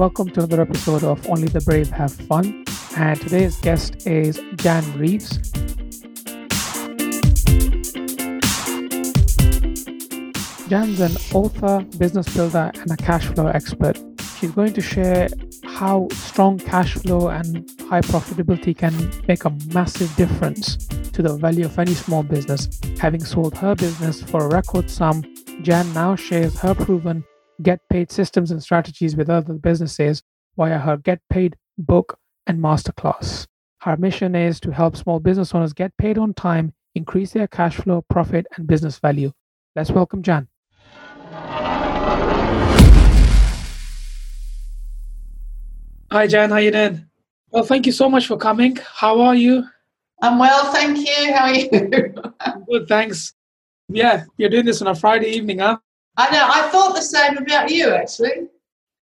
Welcome to another episode of Only the Brave Have Fun. And today's guest is Jan Reeves. Jan's an author, business builder, and a cash flow expert. She's going to share how strong cash flow and high profitability can make a massive difference to the value of any small business. Having sold her business for a record sum, Jan now shares her proven get paid systems and strategies with other businesses via her Get Paid book and masterclass. Her mission is to help small business owners get paid on time, increase their cash flow, profit, and business value. Let's welcome Jan. Hi, Jan. How you doing? Well, thank you so much for coming. How are you? I'm well, thank you. How are you? Good, thanks. Yeah, you're doing this on a Friday evening, huh? I know. I thought the same about you, actually.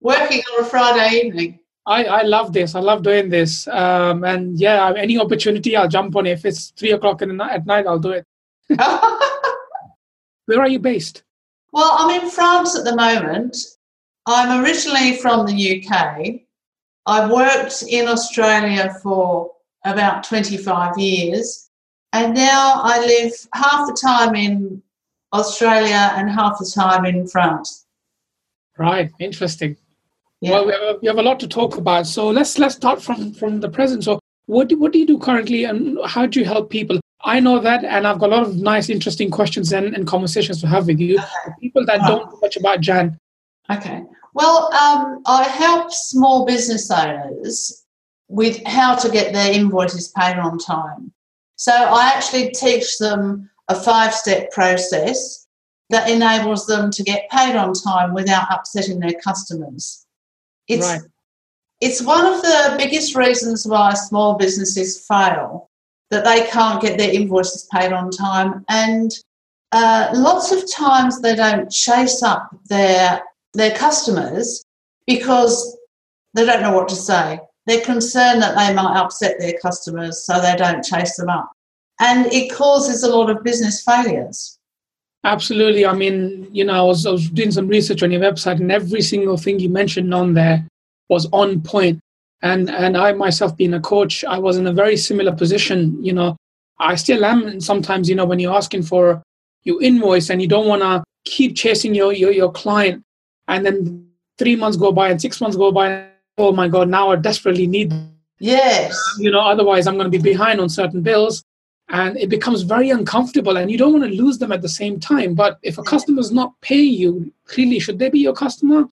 Working on a Friday evening. I, I love this. I love doing this. Um, and yeah, any opportunity, I'll jump on. If it's three o'clock in the night, at night, I'll do it. Where are you based? Well, I'm in France at the moment. I'm originally from the UK. I've worked in Australia for about 25 years, and now I live half the time in Australia and half the time in France. Right, interesting. Yeah. Well, we have, a, we have, a, lot to talk about. So let's let's start from from the present. So what do, what do you do currently, and how do you help people? I know that, and I've got a lot of nice, interesting questions and, and conversations to have with you. Okay. People that right. don't know much about Jan. Okay. Well, um, I help small business owners with how to get their invoices paid on time. So I actually teach them a five step process that enables them to get paid on time without upsetting their customers. It's, right. it's one of the biggest reasons why small businesses fail that they can't get their invoices paid on time. And uh, lots of times they don't chase up their, their customers because they don't know what to say. They're concerned that they might upset their customers, so they don't chase them up and it causes a lot of business failures. Absolutely. I mean, you know, I was, I was doing some research on your website, and every single thing you mentioned on there was on point. And and I myself, being a coach, I was in a very similar position. You know, I still am. sometimes, you know, when you're asking for your invoice and you don't want to keep chasing your, your your client, and then three months go by and six months go by. Oh my God! Now I desperately need. Yes. You know, otherwise I'm going to be behind on certain bills and it becomes very uncomfortable and you don't want to lose them at the same time. But if a customer is not paying you clearly should they be your customer?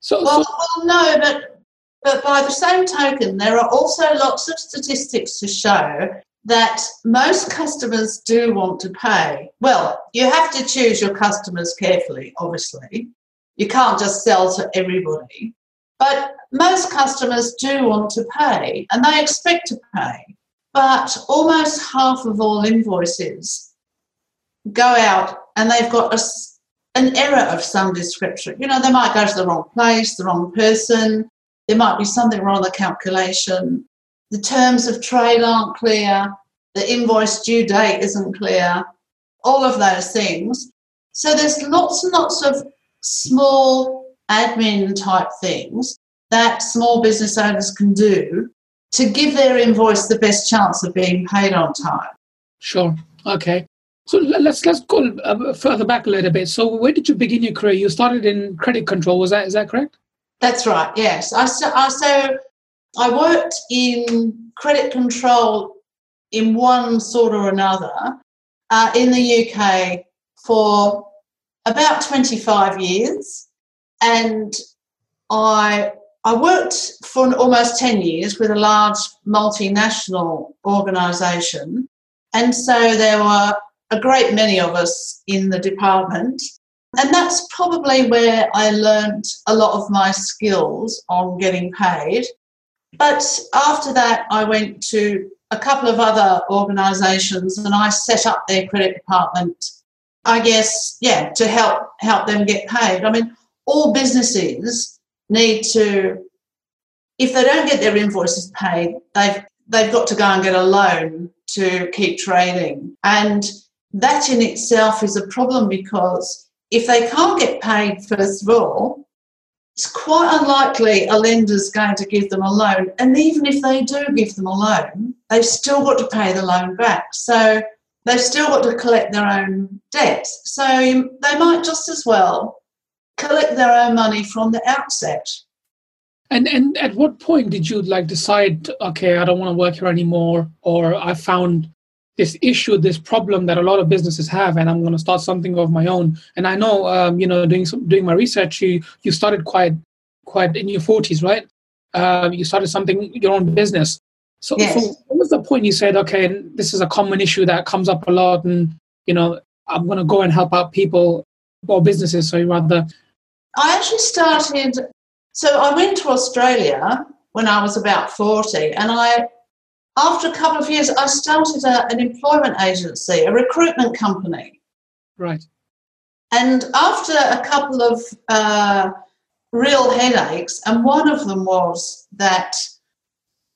So well, so well no but but by the same token there are also lots of statistics to show that most customers do want to pay. Well you have to choose your customers carefully obviously. You can't just sell to everybody. But most customers do want to pay and they expect to pay but almost half of all invoices go out and they've got a, an error of some description. You know, they might go to the wrong place, the wrong person, there might be something wrong with the calculation, the terms of trade aren't clear, the invoice due date isn't clear, all of those things. So there's lots and lots of small admin type things that small business owners can do to give their invoice the best chance of being paid on time. Sure. Okay. So let's let's go uh, further back a little bit. So where did you begin your career? You started in credit control. Was that is that correct? That's right. Yes. I so, I, so I worked in credit control in one sort or another uh, in the UK for about 25 years, and I I worked for almost 10 years with a large multinational organisation. And so there were a great many of us in the department. And that's probably where I learned a lot of my skills on getting paid. But after that, I went to a couple of other organisations and I set up their credit department, I guess, yeah, to help help them get paid. I mean, all businesses need to, if they don't get their invoices paid, they've they've got to go and get a loan to keep trading. And that in itself is a problem because if they can't get paid, first of all, it's quite unlikely a lender's going to give them a loan. And even if they do give them a loan, they've still got to pay the loan back. So they've still got to collect their own debts. So they might just as well collect their own money from the outset. And and at what point did you like decide, okay, I don't want to work here anymore, or I found this issue, this problem that a lot of businesses have, and I'm going to start something of my own. And I know, um, you know, doing some, doing my research, you you started quite quite in your 40s, right? Uh, you started something your own business. So, yes. so what was the point you said, okay, this is a common issue that comes up a lot, and you know, I'm going to go and help out people or businesses. So rather, I actually started. So I went to Australia when I was about 40, and I after a couple of years, I started a, an employment agency, a recruitment company. Right. And after a couple of uh, real headaches, and one of them was that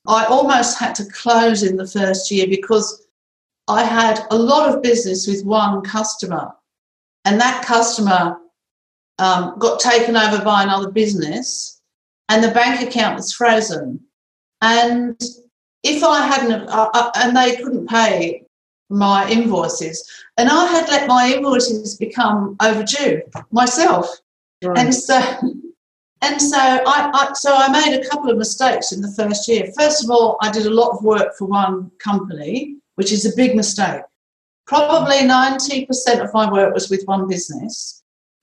I almost had to close in the first year because I had a lot of business with one customer, and that customer um, got taken over by another business, and the bank account was frozen. And if I hadn't, uh, uh, and they couldn't pay my invoices, and I had let my invoices become overdue myself, right. and so. And so I, I, so I made a couple of mistakes in the first year. First of all, I did a lot of work for one company, which is a big mistake. Probably 90% of my work was with one business.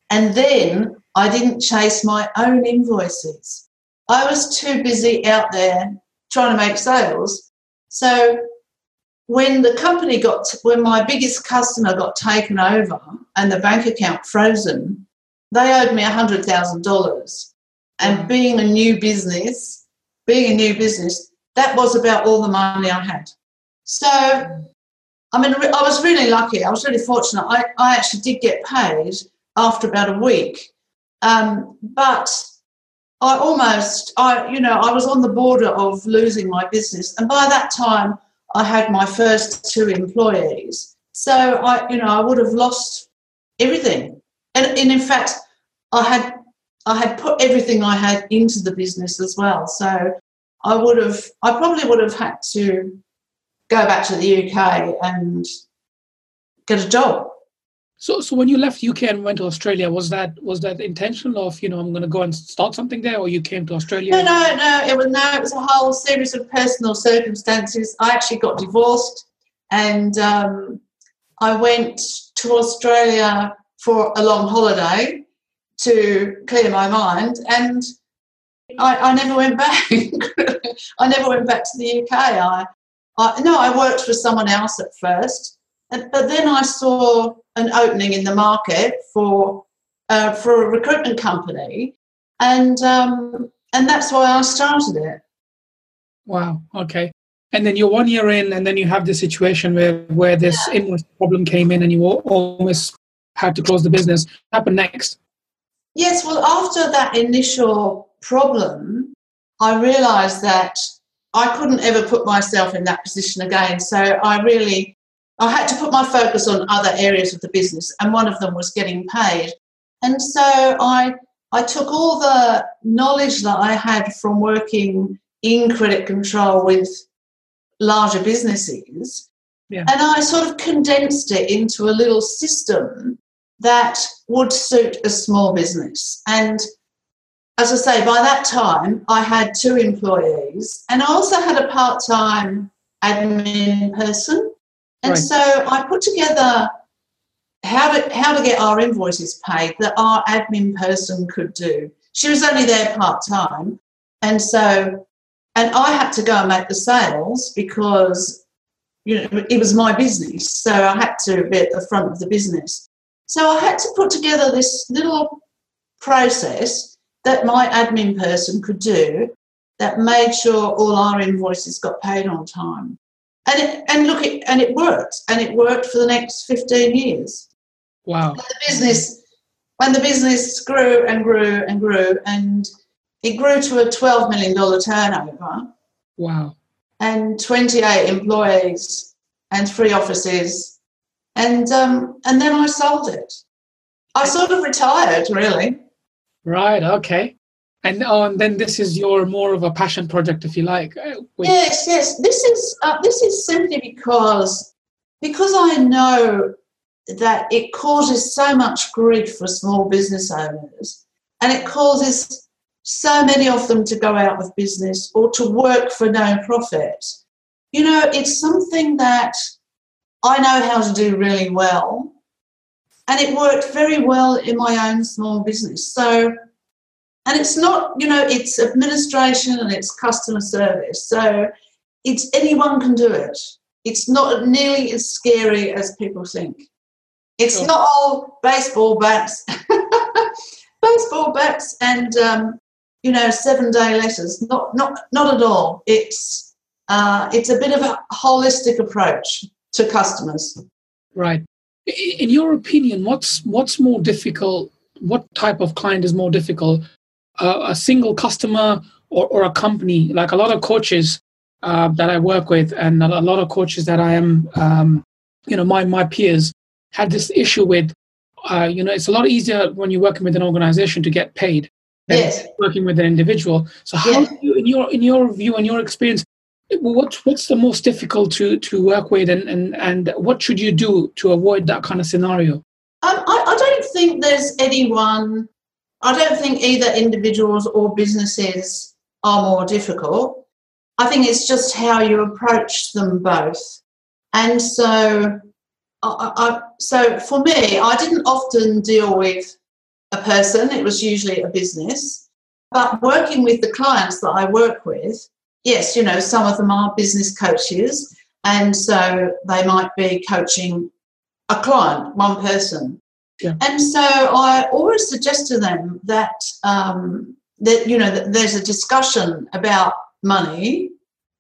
And then I didn't chase my own invoices. I was too busy out there trying to make sales. So when the company got, when my biggest customer got taken over and the bank account frozen, they owed me $100,000. And mm. being a new business, being a new business, that was about all the money I had. So, mm. I mean, I was really lucky. I was really fortunate. I, I actually did get paid after about a week. Um, but I almost, I, you know, I was on the border of losing my business. And by that time, I had my first two employees. So I, you know, I would have lost everything. And, and in fact, I had, I had put everything I had into the business as well. So I would have, I probably would have had to go back to the UK and get a job so, so when you left UK and went to Australia, was that was that intentional of you know I'm going to go and start something there, or you came to Australia? No, no, no. It was no. It was a whole series of personal circumstances. I actually got divorced, and um, I went to Australia for a long holiday to clear my mind, and I, I never went back. I never went back to the UK. I, I no, I worked for someone else at first but then I saw an opening in the market for uh, for a recruitment company, and um, and that's why I started it. Wow. Okay. And then you're one year in, and then you have this situation where where this yeah. invoice problem came in, and you almost had to close the business. What happened next? Yes. Well, after that initial problem, I realised that I couldn't ever put myself in that position again. So I really I had to put my focus on other areas of the business, and one of them was getting paid. And so I I took all the knowledge that I had from working in credit control with larger businesses, yeah. and I sort of condensed it into a little system that would suit a small business. And as I say, by that time, I had two employees, and I also had a part time admin person. And right. so I put together how to how to get our invoices paid that our admin person could do. She was only there part time, and so and I had to go and make the sales because you know it was my business, so I had to be at the front of the business. So I had to put together this little process that my admin person could do that made sure all our invoices got paid on time and it, and look, it, and it worked, and it worked for the next fifteen years. Wow! the business, when the business grew and grew and grew, and it grew to a twelve million dollar turnover. Wow! And twenty eight employees and three offices, and um, and then I sold it. I sort of retired, really. Right. Okay. And oh, and then this is your more of a passion project, if you like. uh, with- Yes, yes. This is uh, this is simply because because I know that it causes so much grief for small business owners, and it causes so many of them to go out of business or to work for no profit. You know, it's something that I know how to do really well, and it worked very well in my own small business. So and it's not you know it's administration and it's customer service so it's anyone can do it it's not nearly as scary as people think it's Sure. not all baseball bats baseball bats and um, you know seven day letters not not not at all it's uh, it's a bit of a holistic approach to customers Right. In your opinion, what's what's more difficult? What type of client is more difficult? A single customer or, or a company? Like a lot of coaches uh, that I work with, and a lot of coaches that I am, um, you know, my my peers had this issue with. Uh, you know, it's a lot easier when you're working with an organization to get paid than Yes. working with an individual. So, how you, in your in your view and your experience, what what's the most difficult to to work with and and and what should you do to avoid that kind of scenario Um, I, I don't think there's anyone, I don't think either individuals or businesses are more difficult. I think it's just how you approach them both. And so, I, I, so for me, I didn't often deal with a person, it was usually a business. But working with the clients that I work with, yes, you know, some of them are business coaches. And so they might be coaching a client, one person. Yeah. And so I always suggest to them that um, that you know that there's a discussion about money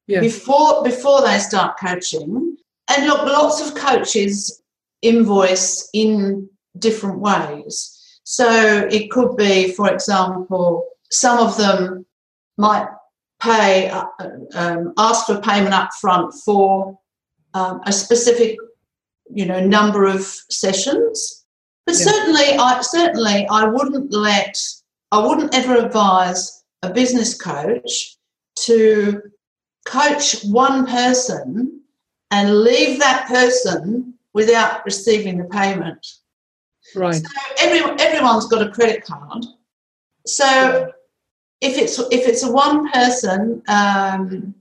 Yeah. before before they start coaching. And look, lots of coaches invoice in different ways. So it could be, for example, some of them might pay, uh, um, ask for payment up front for um, a specific, you know, number of sessions. But Yeah. certainly, I certainly I wouldn't let, I wouldn't ever advise a business coach to coach one person and leave that person without receiving the payment. right So every, everyone's got a credit card. So if it's if it's a one person, um,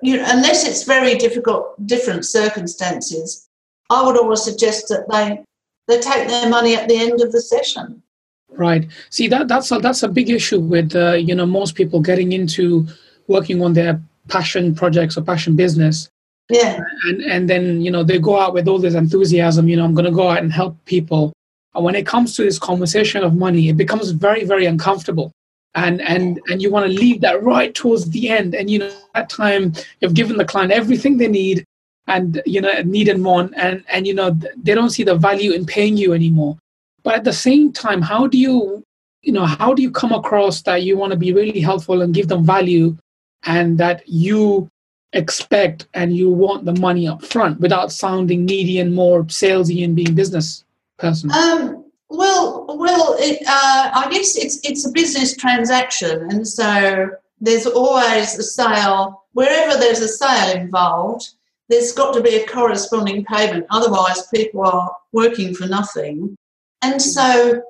you know, unless it's very difficult, different circumstances, I would always suggest that they they take their money at the end of the session. right. See that that's a that's a big issue with uh, you know most people getting into working on their passion projects or passion business. Yeah, and and then you know they go out with all this enthusiasm you know i'm going to go out and help people. And when it comes to this conversation of money it becomes very very uncomfortable. And and and you want to leave that right towards the end. And you know that time you've given the client everything they need and you know need and want and and you know they don't see the value in paying you anymore but at the same time how do you you know how do you come across that you want to be really helpful and give them value and that you expect and you want the money up front without sounding needy and more salesy and being business person Um, well, well, it, uh, I guess it's it's a business transaction, and so there's always a sale. Wherever there's a sale involved, there's got to be a corresponding payment. Otherwise, people are working for nothing. And so,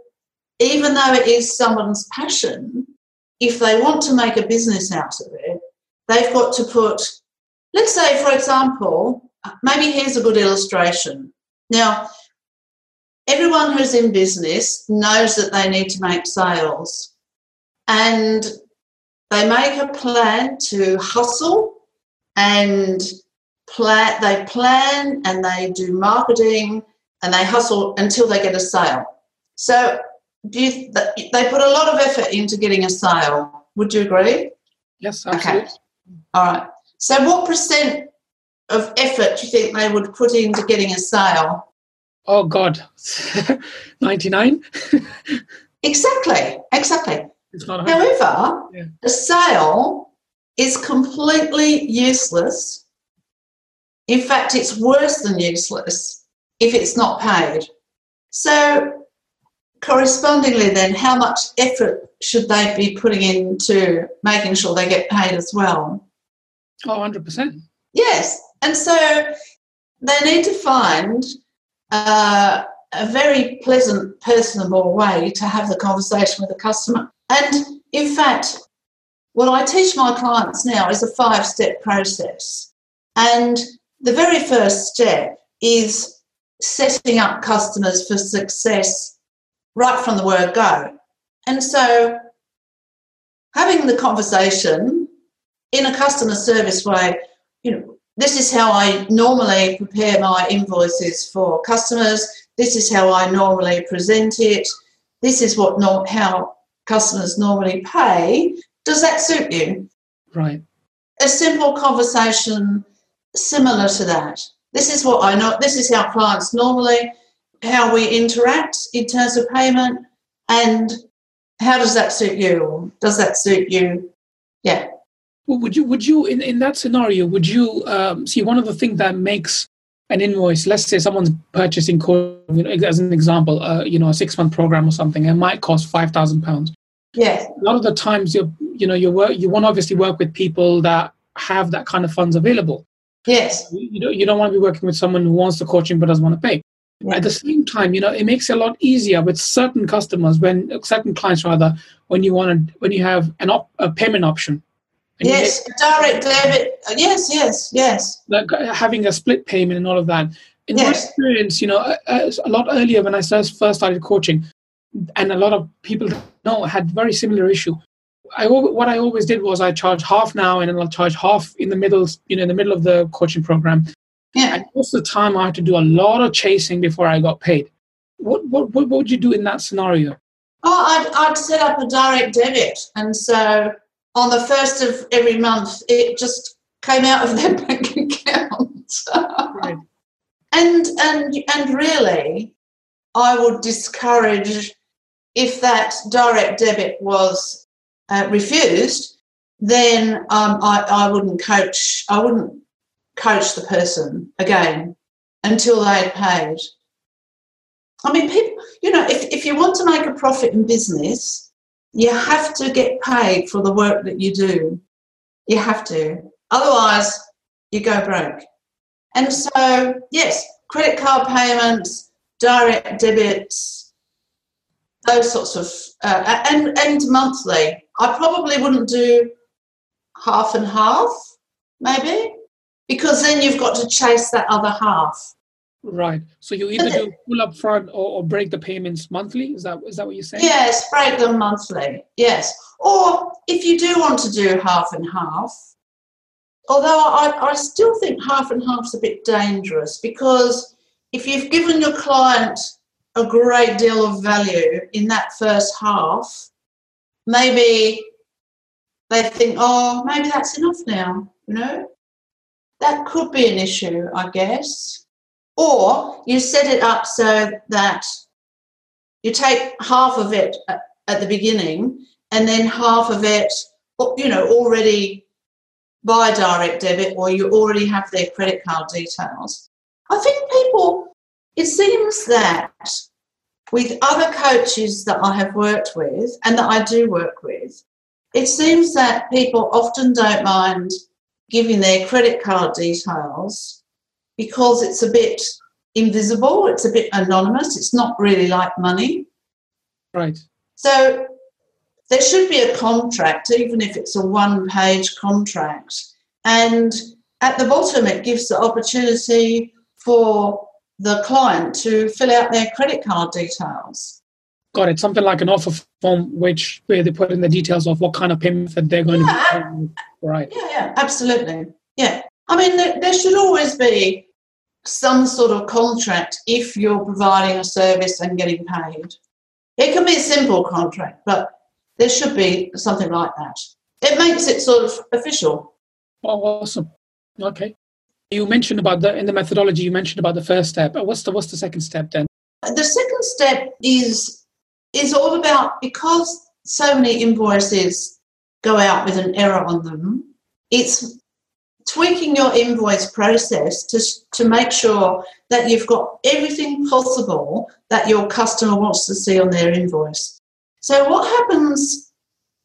even though it is someone's passion, if they want to make a business out of it, they've got to put. Let's say, for example, maybe here's a good illustration. Now, everyone who's in business knows that they need to make sales and they make a plan to hustle and plan they plan and they do marketing and they hustle until they get a sale. So do you they put a lot of effort into getting a sale. Would you agree? Yes absolutely. okay all right. So what percent of effort do you think they would put into getting a sale? Oh god. 99 Exactly, exactly. not However, Yeah. a sale is completely useless. In fact, it's worse than useless if it's not paid. So, correspondingly, then, how much effort should they be putting into making sure they get paid as well? Oh, 100%. Yes. And so they need to find uh, a very pleasant, personable way to have the conversation with the customer. And in fact, what I teach my clients now is a five step process. And the very first step is setting up customers for success right from the word go. And so having the conversation in a customer service way, you know, this is how I normally prepare my invoices for customers. This is how I normally present it. This is what not how customers normally pay. Does that suit you? Right. A simple conversation similar to that. This is what I know. This is how clients normally how we interact in terms of payment, and how does that suit you? Does that suit you? Yeah. Well, would you would you in, in that scenario would you um, see one of the things that makes an invoice let's say someone's purchasing you know, as an example uh, you know a six month program or something it might cost 5000 pounds yes a lot of the times you you know you work you want to obviously work with people that have that kind of funds available yes you don't, you don't want to be working with someone who wants the coaching but doesn't want to pay at the same time you know it makes it a lot easier with certain customers when certain clients rather when you want to when you have an op, a payment option yes, direct debit. Yes, yes, yes. Like uh, having a split payment and all of that. In yes. my experience, you know, uh, uh, a lot earlier when I first started coaching, and a lot of people know had very similar issue. I what I always did was I charge half now and then I'll charge half in the middle, you know, in the middle of the coaching program. Yeah. And most of the time I had to do a lot of chasing before I got paid. What what what would you do in that scenario? Oh, I'd, I'd set up a direct debit, and so on the first of every month, it just came out of their bank account. right. And and and really, I would discourage if that direct debit was uh, refused, then um, I, I wouldn't coach. I wouldn't coach the person again until they'd paid. I mean, people. You know, if if you want to make a profit in business, you have to get paid for the work that you do. You have to. Otherwise, you go broke. And so, yes, credit card payments, direct debits, those sorts of, uh, and, and monthly. I probably wouldn't do half and half, maybe, because then you've got to chase that other half. Right. So you either do full upfront or, or break the payments monthly. Is that is that what you're saying? Yes, break them monthly. Yes. Or if you do want to do half and half, although I, I still think half and half's a bit dangerous because if you've given your client a great deal of value in that first half, maybe they think, oh, maybe that's enough now, you know? That could be an issue, I guess. Or you set it up so that you take half of it at the beginning and then half of it, you know, already by direct debit or you already have their credit card details. I think people, it seems that with other coaches that I have worked with and that I do work with, it seems that people often don't mind giving their credit card details because it's a bit invisible, it's a bit anonymous, it's not really like money. Right. So there should be a contract, even if it's a one page contract. And at the bottom, it gives the opportunity for the client to fill out their credit card details. Got it. Something like an offer form, which where they put in the details of what kind of payment that they're going yeah, to be. Paying. Right. Yeah, yeah, absolutely. Yeah. I mean, there, there should always be some sort of contract if you're providing a service and getting paid. It can be a simple contract, but there should be something like that. It makes it sort of official. Oh, awesome. Okay. You mentioned about the in the methodology. You mentioned about the first step. Uh, what's the what's the second step then? The second step is is all about because so many invoices go out with an error on them. It's tweaking your invoice process to, to make sure that you've got everything possible that your customer wants to see on their invoice. So, what happens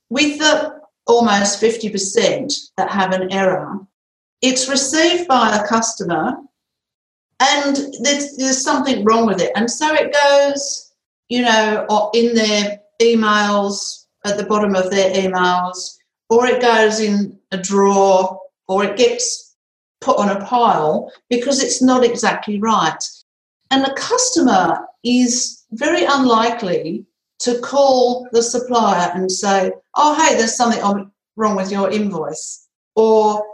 with the almost 50% that have an error, it's received by the customer and there's, there's something wrong with it. And so it goes, you know, in their emails, at the bottom of their emails, or it goes in a drawer, or it gets put on a pile because it's not exactly right. And the customer is very unlikely to call the supplier and say, oh, hey, there's something wrong with your invoice, or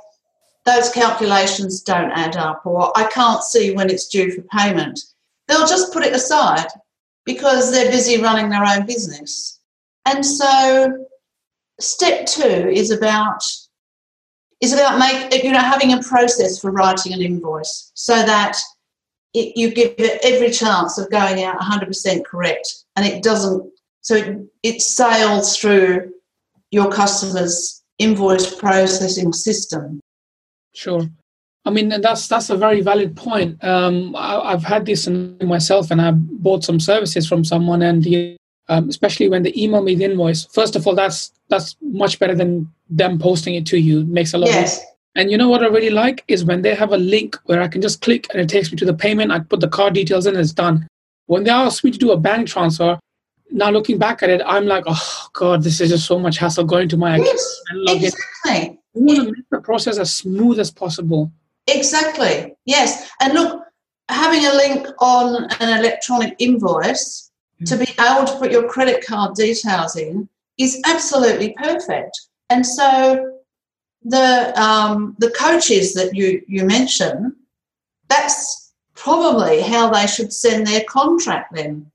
those calculations don't add up, or I can't see when it's due for payment. They'll just put it aside because they're busy running their own business. And so step two is about is about make you know having a process for writing an invoice so that it, you give it every chance of going out 100% correct and it doesn't so it, it sails through your customer's invoice processing system sure i mean that's that's a very valid point um, I, have had this in myself and i bought some services from someone and the, um, especially when they email me the invoice first of all that's that's much better than them posting it to you it makes a lot yes. of and you know what I really like is when they have a link where I can just click and it takes me to the payment. I put the card details in, and it's done. When they ask me to do a bank transfer, now looking back at it, I'm like, oh god, this is just so much hassle going to my yes, account log exactly. Want to make the process as smooth as possible. Exactly. Yes. And look, having a link on an electronic invoice mm-hmm. to be able to put your credit card details in is absolutely perfect. And so the um, the coaches that you you mentioned, that's probably how they should send their contract. Then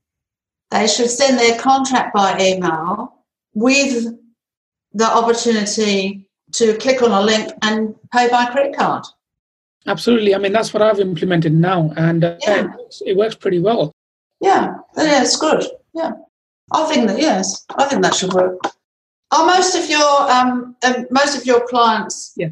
they should send their contract by email with the opportunity to click on a link and pay by credit card. Absolutely. I mean, that's what I've implemented now, and uh, yeah. it, works, it works pretty well. Yeah, yeah, it's good. Yeah, I think that yes, I think that should work. Are most of your um, um, most of your clients yeah.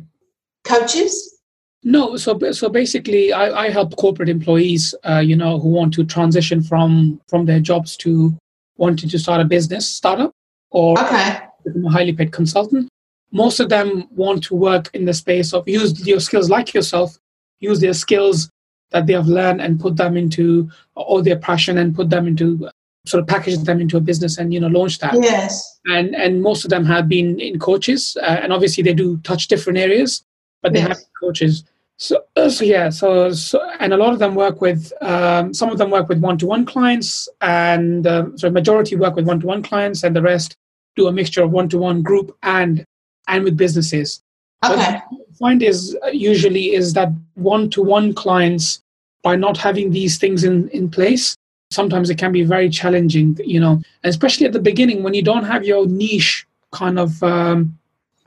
coaches? No, so so basically, I, I help corporate employees, uh, you know, who want to transition from from their jobs to wanting to start a business startup or okay. become a highly paid consultant. Most of them want to work in the space of use your skills like yourself, use their skills that they have learned and put them into all their passion and put them into sort of package them into a business and you know launch that. Yes. And and most of them have been in coaches uh, and obviously they do touch different areas but they yes. have coaches. So, uh, so yeah so, so and a lot of them work with um, some of them work with one-to-one clients and um, so majority work with one-to-one clients and the rest do a mixture of one-to-one group and and with businesses okay find is uh, usually is that one-to-one clients by not having these things in in place sometimes it can be very challenging, you know, especially at the beginning when you don't have your niche kind of um,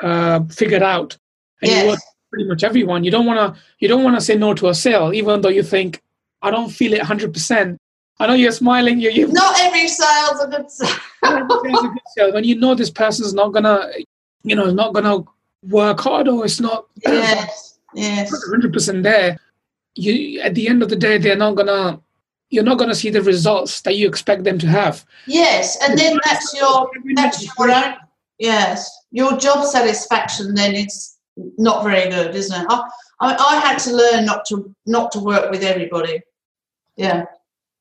uh, figured out and yes. you work pretty much everyone. You don't want to you don't want to say no to a sale, even though you think I don't feel it hundred percent. I know you're smiling. You, you not every sale's a good a good sale. When you know this person's not gonna, you know, it's not gonna work hard or it's not. Yes. Yes. Hundred percent there. You at the end of the day, they're not gonna you're not going to see the results that you expect them to have. Yes, and then that's your that's your own yes your job satisfaction. Then it's not very good, isn't it? I, I, I had to learn not to not to work with everybody. Yeah,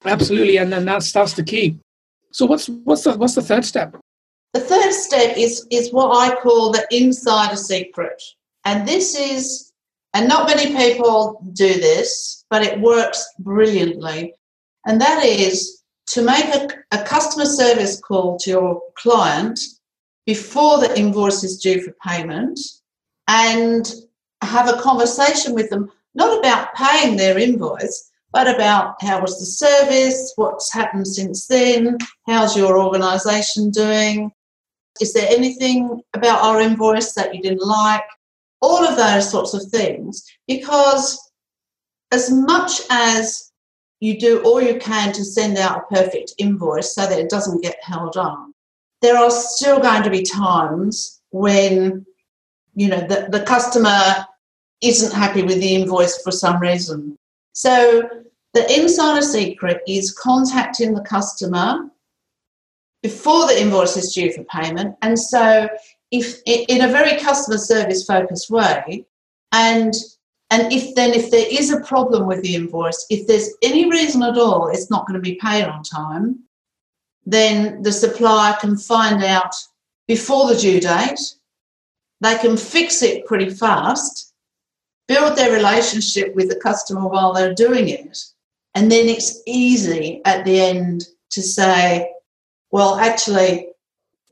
absolutely, and then that's that's the key. So what's what's the what's the third step? The third step is is what I call the insider secret, and this is and not many people do this, but it works brilliantly. And that is to make a, a customer service call to your client before the invoice is due for payment and have a conversation with them, not about paying their invoice, but about how was the service, what's happened since then, how's your organisation doing, is there anything about our invoice that you didn't like, all of those sorts of things. Because as much as you do all you can to send out a perfect invoice so that it doesn't get held up. There are still going to be times when, you know, the, the customer isn't happy with the invoice for some reason. So the insider secret is contacting the customer before the invoice is due for payment. And so, if in a very customer service focused way, and and if then if there is a problem with the invoice, if there's any reason at all it's not going to be paid on time, then the supplier can find out before the due date. They can fix it pretty fast, build their relationship with the customer while they're doing it, and then it's easy at the end to say, well, actually,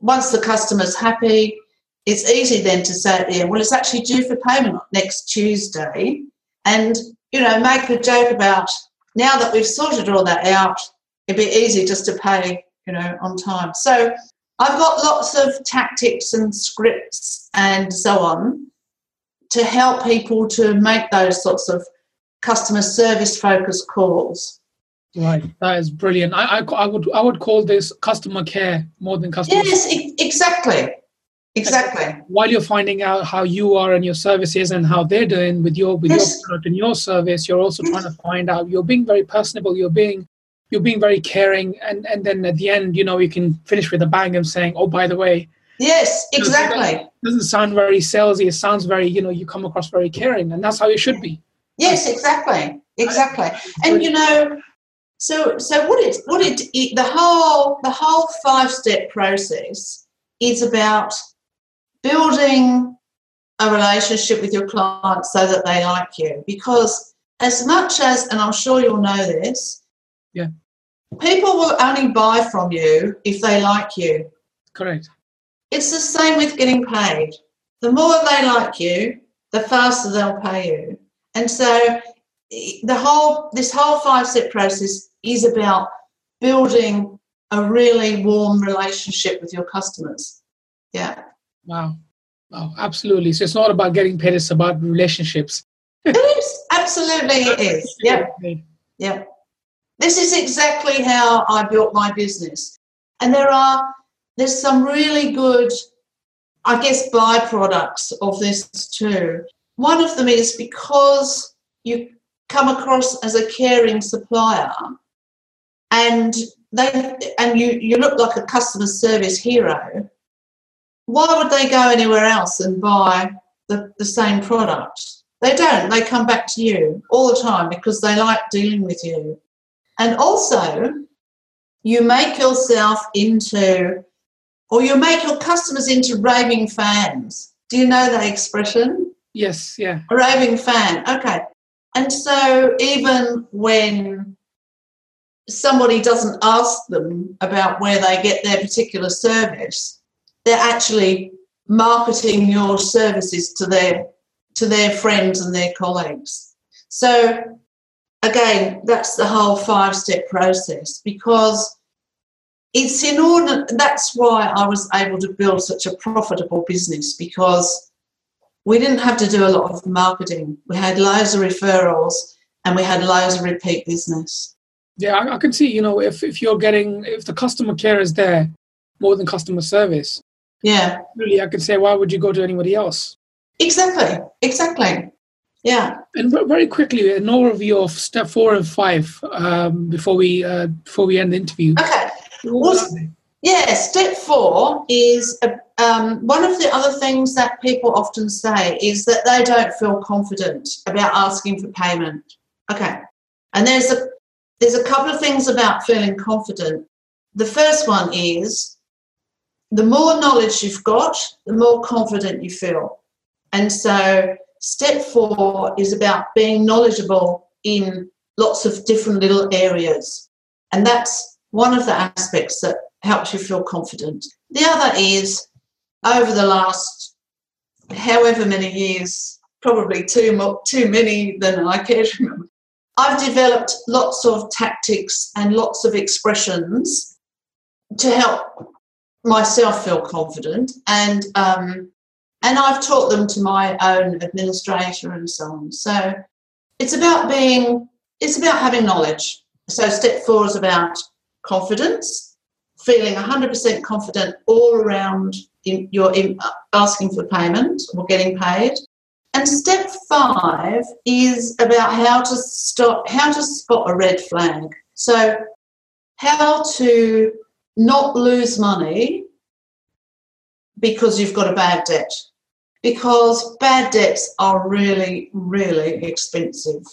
once the customer's happy, it's easy then to say end, well, it's actually due for payment next Tuesday. And, you know, make a joke about now that we've sorted all that out, it'd be easy just to pay, you know, on time. So I've got lots of tactics and scripts and so on to help people to make those sorts of customer service focused calls. Right, that is brilliant. I, I, I, would I would call this customer care more than customer. Yes, e- exactly, exactly. While you're finding out how you are and your services and how they're doing with your with yes. your product and your service, you're also trying to find out. You're being very personable. You're being you're being very caring, and and then at the end, you know, you can finish with a bang and saying, "Oh, by the way." Yes, exactly. It doesn't sound very salesy. It sounds very, you know, you come across very caring, and that's how it should be. Yes, exactly, exactly. And you know, so, so what it what it, it the whole the whole five step process is about building a relationship with your client so that they like you. Because as much as, and I'm sure you'll know this, yeah, people will only buy from you if they like you. Correct. It's the same with getting paid. The more they like you, the faster they'll pay you. And so the whole this whole five step process is about building a really warm relationship with your customers. Yeah. Wow. Oh, absolutely. So it's not about getting paid, it's about relationships. it is. Absolutely it is. Yeah. Yeah. This is exactly how I built my business. And there are there's some really good, I guess, byproducts of this too. One of them is because you come across as a caring supplier. And they and you you look like a customer service hero. Why would they go anywhere else and buy the, the same product? They don't. They come back to you all the time because they like dealing with you. And also you make yourself into or you make your customers into raving fans. Do you know that expression? Yes yeah. A raving fan. Okay and so even when somebody doesn't ask them about where they get their particular service, they're actually marketing your services to their to their friends and their colleagues. So again, that's the whole five step process because it's in order That's why I was able to build such a profitable business because we didn't have to do a lot of marketing. We had loads of referrals and we had loads of repeat business. Yeah, I, I, can see, you know, if, if you're getting, if the customer care is there more than customer service. Yeah. Really, I could say, why would you go to anybody else? Exactly, exactly. Yeah. And very quickly, an overview of step four and five um, before we uh, before we end the interview. Okay. Well, yeah, step four is um, one of the other things that people often say is that they don't feel confident about asking for payment. Okay, and there's a there's a couple of things about feeling confident. The first one is the more knowledge you've got, the more confident you feel. And so, step four is about being knowledgeable in lots of different little areas. And that's one of the aspects that helps you feel confident. The other is over the last however many years, probably too, more, too many than I care to remember, I've developed lots of tactics and lots of expressions to help myself feel confident and um, and I've taught them to my own administrator and so on. So it's about being it's about having knowledge. So step four is about confidence feeling 100% confident all around in your in uh, asking for payment or getting paid. And step five is about how to stop, how to spot a red flag. So, how to not lose money because you've got a bad debt. Because bad debts are really, really expensive,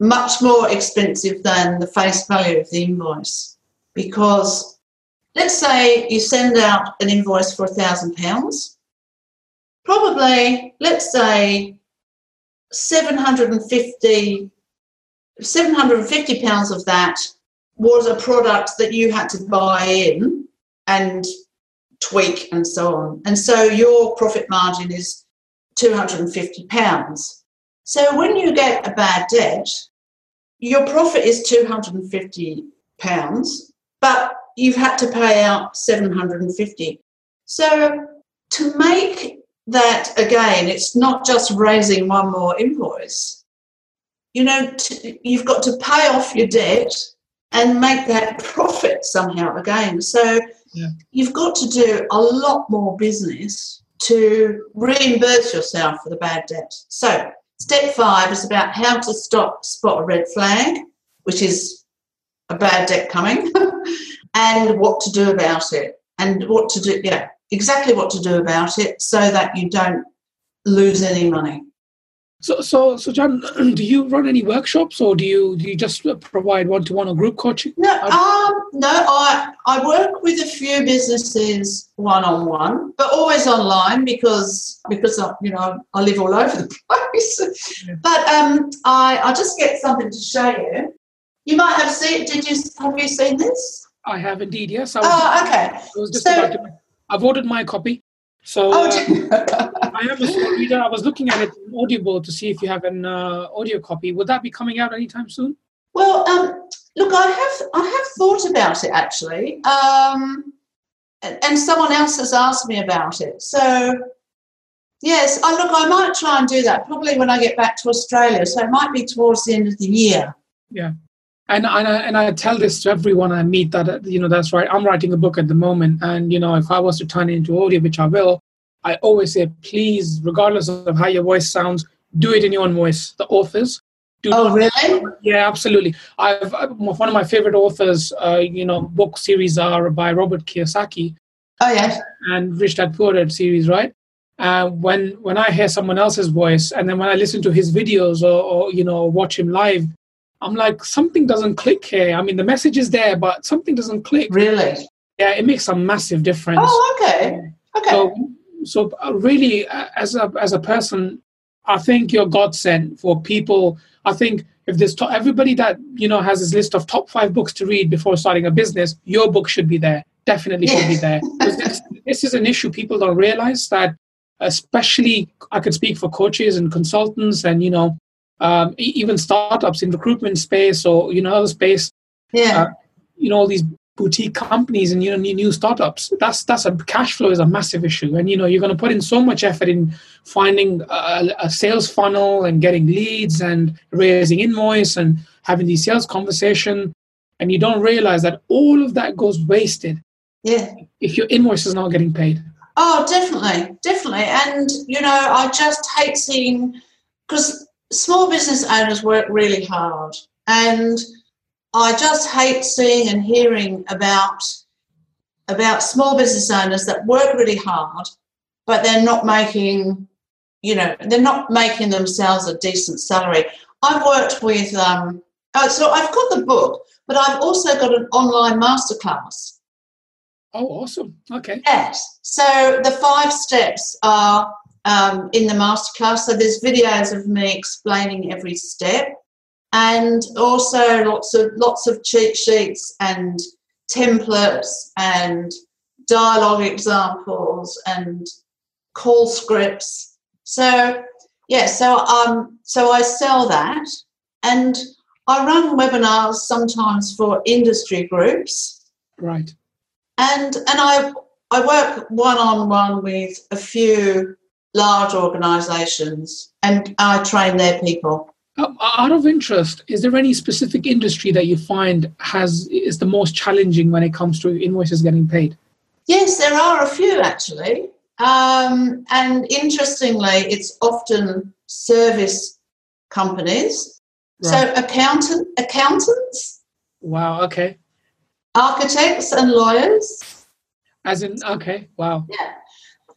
much more expensive than the face value of the invoice. Because let's say you send out an invoice for a thousand pounds, probably, let's say, 750, 750 pounds of that was a product that you had to buy in and tweak and so on. And so your profit margin is 250 pounds. So when you get a bad debt, your profit is 250 pounds, but you've had to pay out 750. So to make that again, it's not just raising one more invoice. You know, to, you've got to pay off your debt and make that profit somehow again. So yeah. you've got to do a lot more business to reimburse yourself for the bad debt. So step five is about how to stop spot a red flag, which is a bad debt coming, and what to do about it. And what to do, yeah, exactly what to do about it so that you don't lose any money. So, so, so, Jan, do you run any workshops, or do you do you just provide one-to-one or group coaching? No, um, no. I I work with a few businesses one-on-one, but always online because because I, you know I live all over the place. Yeah. But um, I I just get something to show you. You might have seen. Did you have you seen this? I have indeed. Yes. I was oh, just, okay. I so, about to. I've ordered my copy. So oh, uh, I am a small reader. I was looking at it in Audible to see if you have an uh, audio copy. Would that be coming out anytime soon? Well, um, look, I have I have thought about it actually, um, and someone else has asked me about it. So yes, I look, I might try and do that probably when I get back to Australia. So it might be towards the end of the year. Yeah. And, and, I, and I tell this to everyone I meet that, you know, that's right. I'm writing a book at the moment. And, you know, if I was to turn it into audio, which I will, I always say, please, regardless of how your voice sounds, do it in your own voice. The authors. Do oh, really? Yeah, absolutely. I've one of my favorite authors. Uh, you know, book series are by Robert Kiyosaki. Oh yes. And Rich Dad Poor Dad series, right? Uh, when when I hear someone else's voice, and then when I listen to his videos or, or you know watch him live, I'm like something doesn't click here. I mean, the message is there, but something doesn't click. Really? Yeah, it makes a massive difference. Oh, okay. Okay. So so uh, really uh, as a as a person i think you're god sent for people i think if there's to- everybody that you know has this list of top five books to read before starting a business your book should be there definitely should be there this, this is an issue people don't realize that especially i could speak for coaches and consultants and you know um, even startups in recruitment space or you know other space yeah. uh, you know all these boutique companies and you know new startups. That's that's a cash flow is a massive issue. And you know you're going to put in so much effort in finding a, a, sales funnel and getting leads and raising invoice and having these sales conversation. And you don't realize that all of that goes wasted yeah. if your invoice is not getting paid. Oh definitely. Definitely. And you know i just hate seeing because small business owners work really hard and I just hate seeing and hearing about about small business owners that work really hard, but they're not making, you know, they're not making themselves a decent salary. I've worked with, um, oh, so I've got the book, but I've also got an online masterclass. Oh, awesome! Okay. Yes. So the five steps are um, in the masterclass. So there's videos of me explaining every step and also lots of lots of cheat sheets and templates and dialogue examples and call scripts. So yeah, so um so I sell that and I run webinars sometimes for industry groups. Right. And and I I work one on one with a few large organizations and I train their people. Out of interest, is there any specific industry that you find has is the most challenging when it comes to invoices getting paid? Yes, there are a few actually, um, and interestingly, it's often service companies. Right. So accountant accountants. Wow. Okay. architects and lawyers. As in, okay, wow. Yeah.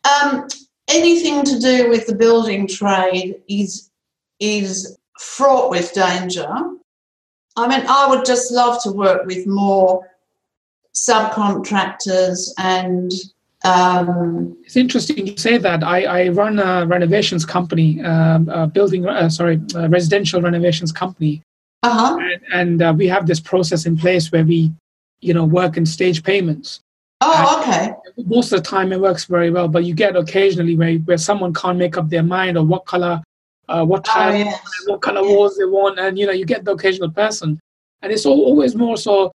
Um, anything to do with the building trade is is fraught with danger. I mean, I would just love to work with more subcontractors and. Um, it's interesting you say that. I, I run a renovations company, um, a building, uh, sorry, a residential renovations company. Uh-huh. And, and uh, we have this process in place where we, you know, work in stage payments. Oh, okay. Most of the time it works very well, but you get occasionally where, where someone can't make up their mind or what color, uh, what tile, oh, yes. what color walls they want, and you know you get the occasional person, and it's always more so.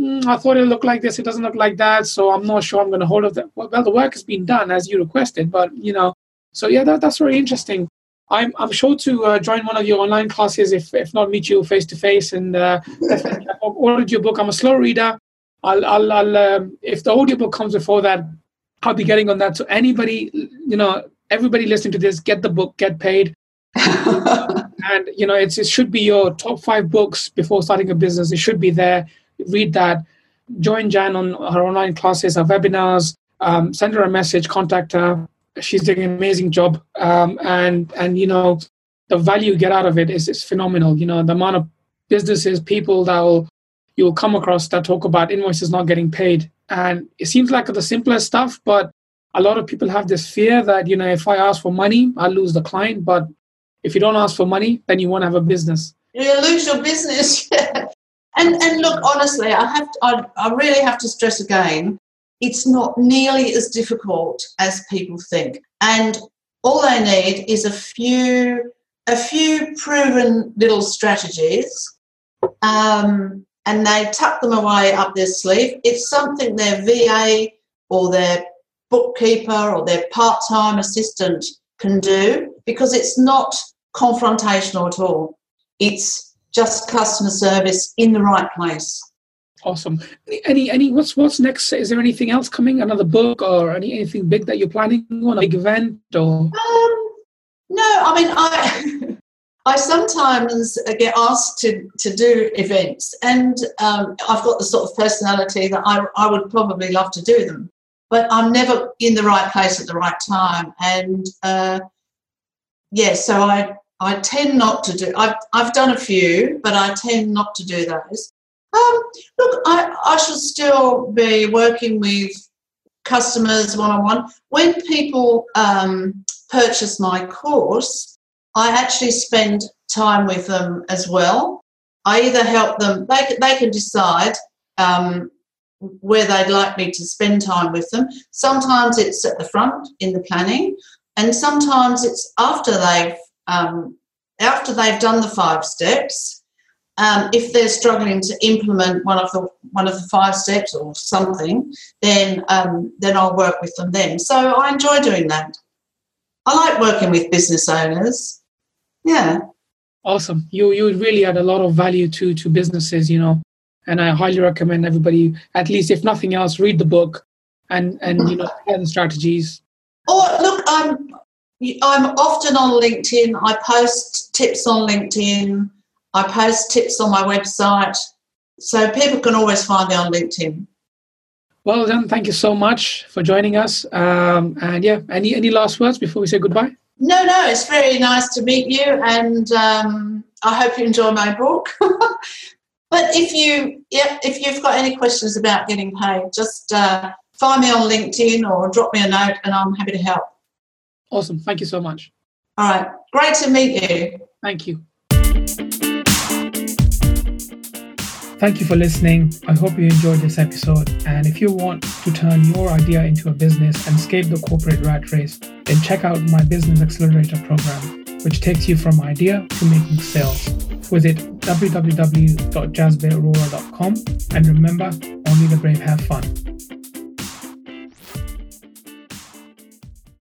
Mm, I thought it looked like this. It doesn't look like that, so I'm not sure I'm going to hold of that. Well, the work has been done as you requested, but you know, so yeah, that, that's very interesting. I'm I'm sure to uh, join one of your online classes if if not meet you face to face and uh, I've ordered your book. I'm a slow reader. I'll, I'll, I'll um, if the audiobook comes before that, I'll be getting on that. So anybody, you know, everybody listening to this, get the book, get paid. and you know, it's, it should be your top five books before starting a business. It should be there. Read that. Join Jan on her online classes, her webinars. Um, send her a message. Contact her. She's doing an amazing job. Um, and and you know, the value you get out of it is, is phenomenal. You know, the amount of businesses, people that will you'll come across that talk about invoices not getting paid. And it seems like the simplest stuff, but a lot of people have this fear that, you know, if I ask for money, I'll lose the client. But if you don't ask for money, then you won't have a business. You lose your business. and and look, honestly, I have to, I, I really have to stress again, it's not nearly as difficult as people think. And all they need is a few a few proven little strategies um, and they tuck them away up their sleeve. It's something their VA or their bookkeeper or their part time assistant can do because it's not confrontational at all. It's just customer service in the right place. Awesome. Any any what's what's next? Is there anything else coming? Another book or any anything big that you're planning on? A big event or? Um, no, I mean I I sometimes get asked to, to do events, and um, I've got the sort of personality that I, I would probably love to do them, but I'm never in the right place at the right time. And uh, yeah, so I, I tend not to do, I've, I've done a few, but I tend not to do those. Um, look, I, I should still be working with customers one on one. When people um, purchase my course, I actually spend time with them as well. I either help them, they, they can decide um, where they'd like me to spend time with them. Sometimes it's at the front in the planning, and sometimes it's after they've um, after they've done the five steps. Um, if they're struggling to implement one of the one of the five steps or something, then um, then I'll work with them then. So I enjoy doing that. I like working with business owners yeah. Awesome. You you really add a lot of value to to businesses you know and i highly recommend everybody at least if nothing else read the book and and you know learn the strategies. Oh look i'm i'm often on linkedin. I post tips on linkedin. I post tips on my website. So people can always find me on linkedin. Well then thank you so much for joining us. Um, and yeah any any last words before we say goodbye no, no, it's very nice to meet you, and um, I hope you enjoy my book. but if you, yeah, if you've got any questions about getting paid, just uh, find me on LinkedIn or drop me a note, and I'm happy to help. Awesome. Thank you so much. All right. Great to meet you. Thank you. Thank you for listening. I hope you enjoyed this episode. And if you want to turn your idea into a business and escape the corporate rat race, then check out my Business Accelerator program, which takes you from idea to making sales. Visit www.jasbirarora.com and remember, only the brave have fun.